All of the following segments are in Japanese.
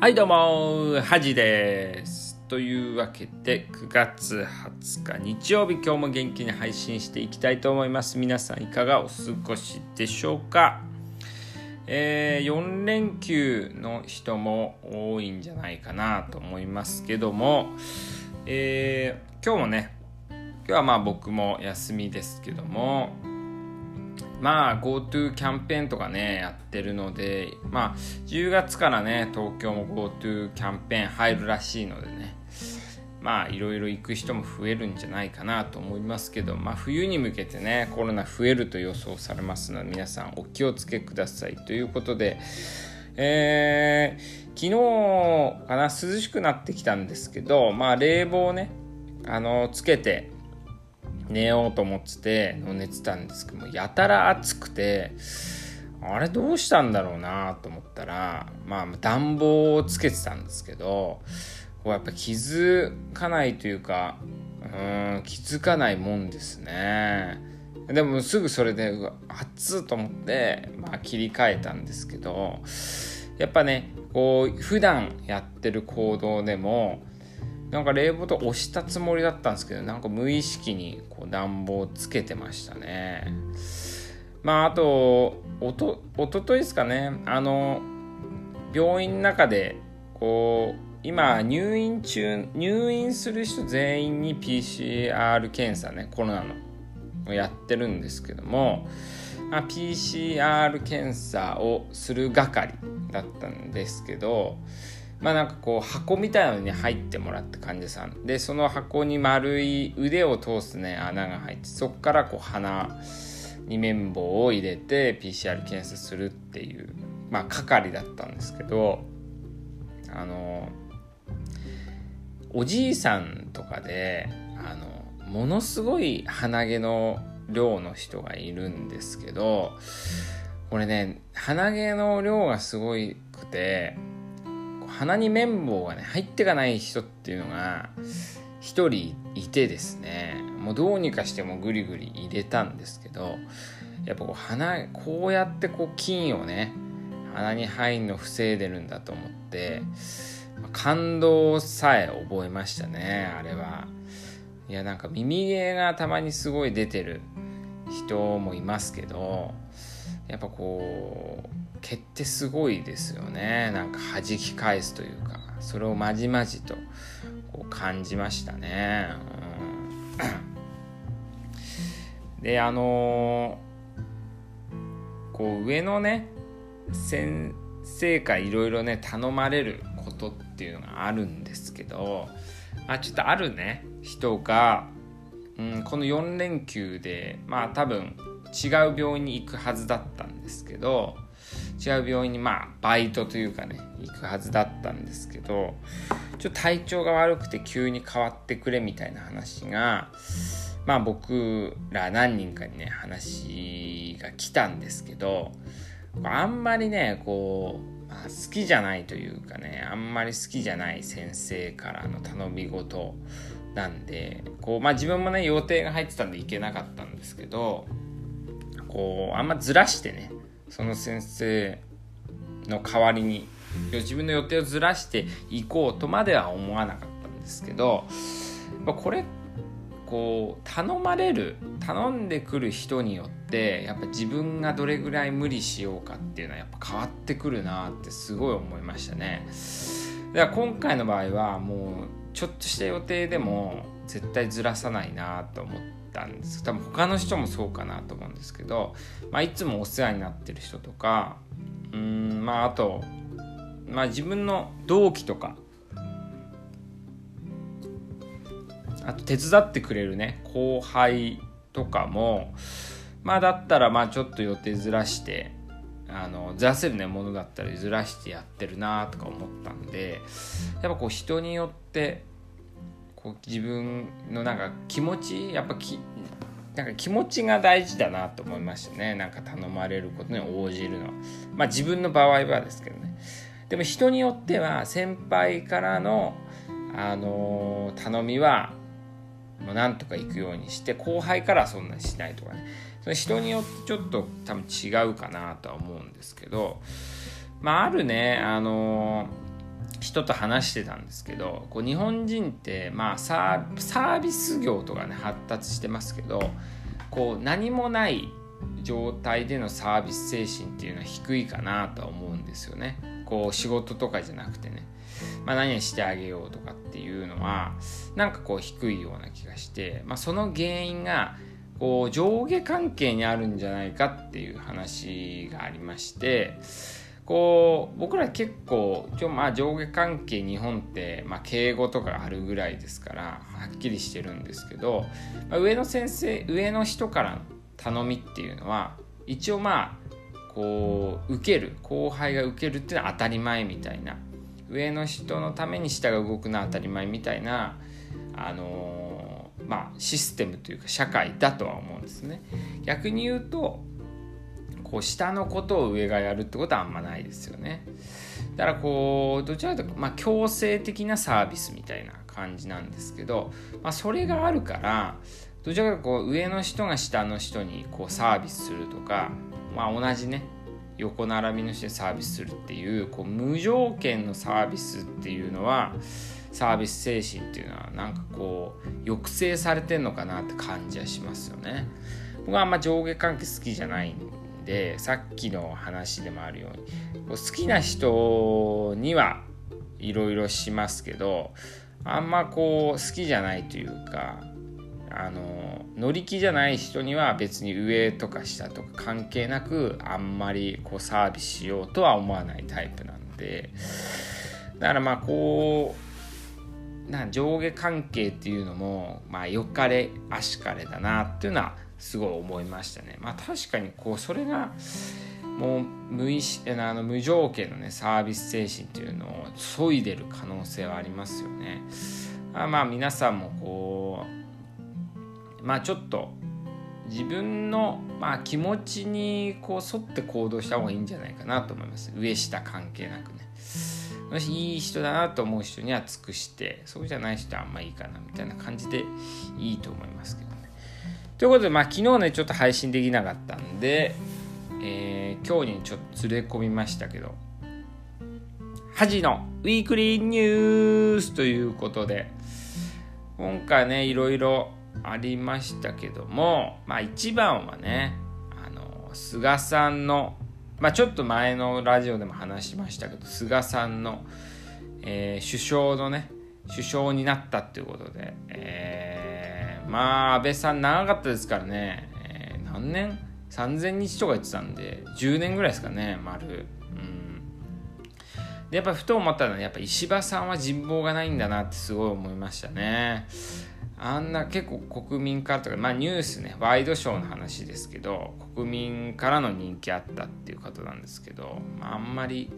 はいどうもはじです。というわけで9月20日日曜日今日も元気に配信していきたいと思います。皆さんいかがお過ごしでしょうか？えー、4連休の人も多いんじゃないかなと思いますけども、えー、今日もね今日はまあ僕も休みですけどもまあ GoTo キャンペーンとかねやってるのでまあ10月からね東京も GoTo キャンペーン入るらしいのでねまあいろいろ行く人も増えるんじゃないかなと思いますけどまあ冬に向けてねコロナ増えると予想されますので皆さんお気をつけくださいということでえー、昨日かな涼しくなってきたんですけどまあ冷房ねあのつけて寝ようと思ってて寝てたんですけどもやたら暑くてあれどうしたんだろうなと思ったらまあ暖房をつけてたんですけどこうやっぱ気づかないというかうん気づかないもんですね。でもすぐそれでうわ熱っと思って、まあ、切り替えたんですけどやっぱねこう普段やってる行動でもなんか冷房と押したつもりだったんですけどなんか無意識にこう暖房つけてましたね。まああとおとおとといですかね。あの病院の中でこう今入院中入院する人全員に PCR 検査ねコロナのやってるんですけども、まあ、PCR 検査をする係だったんですけどまあなんかこう箱みたいなのに入ってもらった患者さ。んでその箱に丸い腕を通すね穴が入ってそこからこう鼻に綿棒を入れて PCR 検査するっていうまあ係だったんですけどあのおじいさんとかであのものすごい鼻毛の量の人がいるんですけどこれね鼻毛の量がすごくて鼻に綿棒がね入ってかない人っていうのが一人いてですね。もうどうにかしてもグリグリ入れたんですけどやっぱこう鼻こうやってこう菌をね鼻に入るの防いでるんだと思って感動さえ覚えましたねあれは。いやなんか耳毛がたまにすごい出てる人もいますけどやっぱこう毛ってすごいですよね。なんか弾き返すというかそれをまじまじとこう感じましたね、うん、であのー、こう上のね先生からいろいろね頼まれることっていうのがあるんですけどあちょっとあるね人が、うん、この4連休でまあ多分違う病院に行くはずだったんですけど違う病院にまあバイトというかね行くはずだったんですけどちょっと体調が悪くて急に変わってくれみたいな話がまあ僕ら何人かにね話が来たんですけどあんまりねこう、まあ、好きじゃないというかねあんまり好きじゃない先生からの頼み事なんでこう、まあ、自分もね予定が入ってたんで行けなかったんですけどこうあんまずらしてねその先生の代わりに自分の予定をずらしていこうとまでは思わなかったんですけどこれこう頼まれる頼んでくる人によってやっぱ自分がどれぐらい無理しようかっていうのはやっぱ変わってくるなってすごい思いましたね。だから今回の場合はもうちょっとした予定でも絶対ずらさないなと思ってたんです。多分他の人もそうかなと思うんですけど、まあ、いつもお世話になってる人とかうんまああと、まあ、自分の同期とかあと手伝ってくれるね後輩とかもまあだったらまあちょっと予定ずらしてあのずらせるねものだったらずらしてやってるなとか思ったんでやっぱこう人によってこう自分のなんか気持ちやっぱきなんか気持ちが大事だなと思いましたね。なんか頼まれることに応じるの。はまあ自分の場合はですけどね。でも人によっては先輩からのあのー、頼みはもうなんとか行くようにして後輩からはそんなにしないとかね。その人によってちょっと多分違うかなとは思うんですけど。まああるねあのー人と話してたんですけどこう日本人ってまあサービス業とかね発達してますけどこう何もない状態でのサービス精神っていうのは低いかなとは思うんですよね。こう仕事とかじゃなくてね、まあ、何々してあげようとかっていうのはなんかこう低いような気がして、まあ、その原因がこう上下関係にあるんじゃないかっていう話がありましてこう僕ら結構まあ上下関係日本って、まあ、敬語とかあるぐらいですからはっきりしてるんですけど、まあ、上の先生上の人からの頼みっていうのは一応まあこう受ける後輩が受けるっていうのは当たり前みたいな上の人のために下が動くのは当たり前みたいなあのー、まあシステムというか社会だとは思うんですね。逆に言うとこう下のことを上がやるってことはあんまないですよねだからこうどちらかというとまあ強制的なサービスみたいな感じなんですけど、まあ、それがあるからどちらかというとこう上の人が下の人にこうサービスするとかまあ、同じね横並びの人にサービスするっていうこう無条件のサービスっていうのはサービス精神っていうのはなんかこう抑制されてんのかなって感じはしますよね。僕はあんま上下関係好きじゃないでさっきの話でもあるように好きな人にはいろいろしますけどあんまこう好きじゃないというかあの乗り気じゃない人には別に上とか下とか関係なくあんまりこうサービスしようとは思わないタイプなんでだからまあこうな上下関係っていうのもまあよかれあしかれだなっていうのはすごい思いましたね。まあ確かにこうそれがもう無意識あの無条件のねサービス精神っていうのを削いでる可能性はありますよね。あまあ皆さんもこうまあちょっと自分の、まあ、気持ちにこう沿って行動した方がいいんじゃないかなと思います上下関係なくねもしいい人だなと思う人には尽くしてそうじゃない人はあんまいいかなみたいな感じでいいと思いますけどということでまあ昨日ねちょっと配信できなかったんで、えー、今日にちょっと連れ込みましたけどハジのウィークリーニュースということで今回ねいろいろありましたけども、まあ一番はね、あの、菅さんの、まあちょっと前のラジオでも話しましたけど、菅さんの、えー、首相のね、首相になったっていうことで、えー、まあ安倍さん長かったですからね、えー、何年 ?3000 日とか言ってたんで、10年ぐらいですかね、丸。うん。で、やっぱふと思ったのは、やっぱ石破さんは人望がないんだなってすごい思いましたね。あんな結構国民からとか、まあニュースね、ワイドショーの話ですけど、国民からの人気あったっていう方なんですけど、まあ、あんまり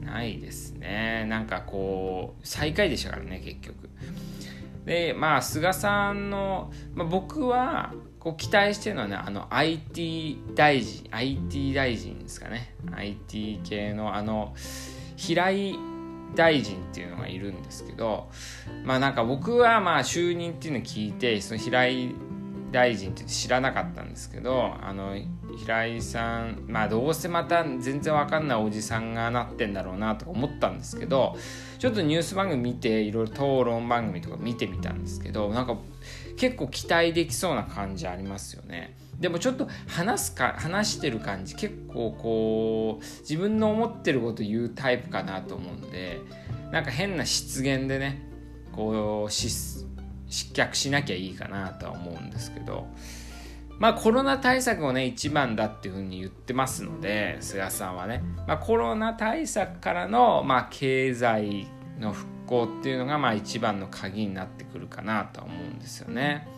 ないですね。なんかこう、最下位でしたからね、結局。で、まあ、菅さんの、まあ、僕は、こう期待してるのはね、あの IT 大臣、IT 大臣ですかね。IT 系のあの、平井大臣っていうのがいるんですけどまあなんか僕はまあ就任っていうのを聞いてその平井大臣って知らなかったんですけどあの平井さんまあどうせまた全然わかんないおじさんがなってんだろうなとか思ったんですけどちょっとニュース番組見ていろいろ討論番組とか見てみたんですけどなんか結構期待できそうな感じありますよね。でもちょっと話すか話してる感じ結構こう自分の思ってること言うタイプかなと思うんでなんか変な失言でねこう失失脚しなきゃいいかなとは思うんですけどまあコロナ対策をね一番だっていうふうに言ってますので菅さんはね、まあ、コロナ対策からの、まあ、経済の復興っていうのがまあ一番の鍵になってくるかなとは思うんですよね。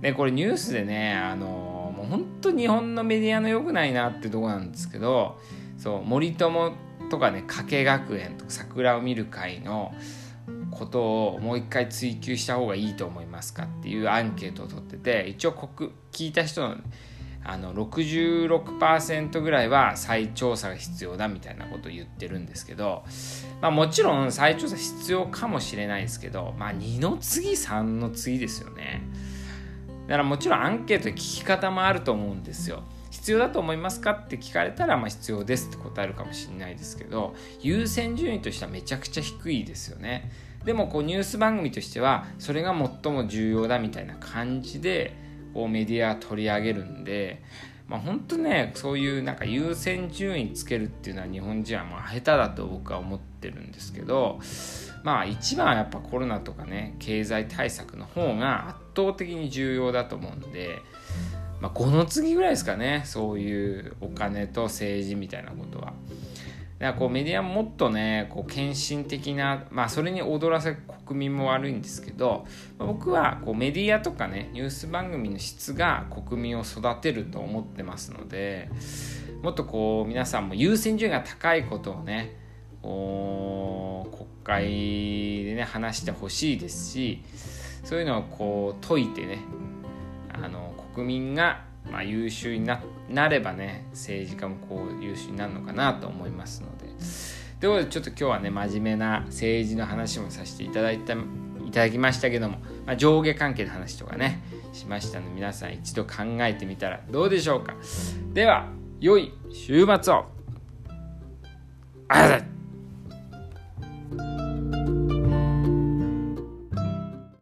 でこれニュースでねあのもう本当日本のメディアの良くないなってとこなんですけどそう森友とかね加計学園とか桜を見る会のことをもう一回追求した方がいいと思いますかっていうアンケートを取ってて一応国聞いた人のあの66%ぐらいは再調査が必要だみたいなことを言ってるんですけど、まあ、もちろん再調査必要かもしれないですけど、まあ、2の次3の次ですよね。だからもちろんアンケートで聞き方もあると思うんですよ。必要だと思いますかって聞かれたら、まあ、必要ですって答えるかもしれないですけど優先順位としてはめちゃくちゃ低いですよねでもこうニュース番組としてはそれが最も重要だみたいな感じでこうメディア取り上げるんでまあ、本当ねそういうなんか優先順位つけるっていうのは日本人はまあ下手だと僕は思ってるんですけどまあ一番はやっぱコロナとかね経済対策の方が圧倒的に重要だと思うんで、まあ、5の次ぐらいですかねそういうお金と政治みたいなことは。だからこうメディアもっとねこう献身的なまあそれに踊らせ国民も悪いんですけど僕はこうメディアとかねニュース番組の質が国民を育てると思ってますのでもっとこう皆さんも優先順位が高いことをねこう国会でね話してほしいですしそういうのをこう解いてねあの国民がまあ、優秀になればね政治家もこう優秀になるのかなと思いますので。ということでちょっと今日はね真面目な政治の話もさせていただいたいただきましたけども、まあ、上下関係の話とかねしましたので皆さん一度考えてみたらどうでしょうか。では良い週末を。ありがとうございます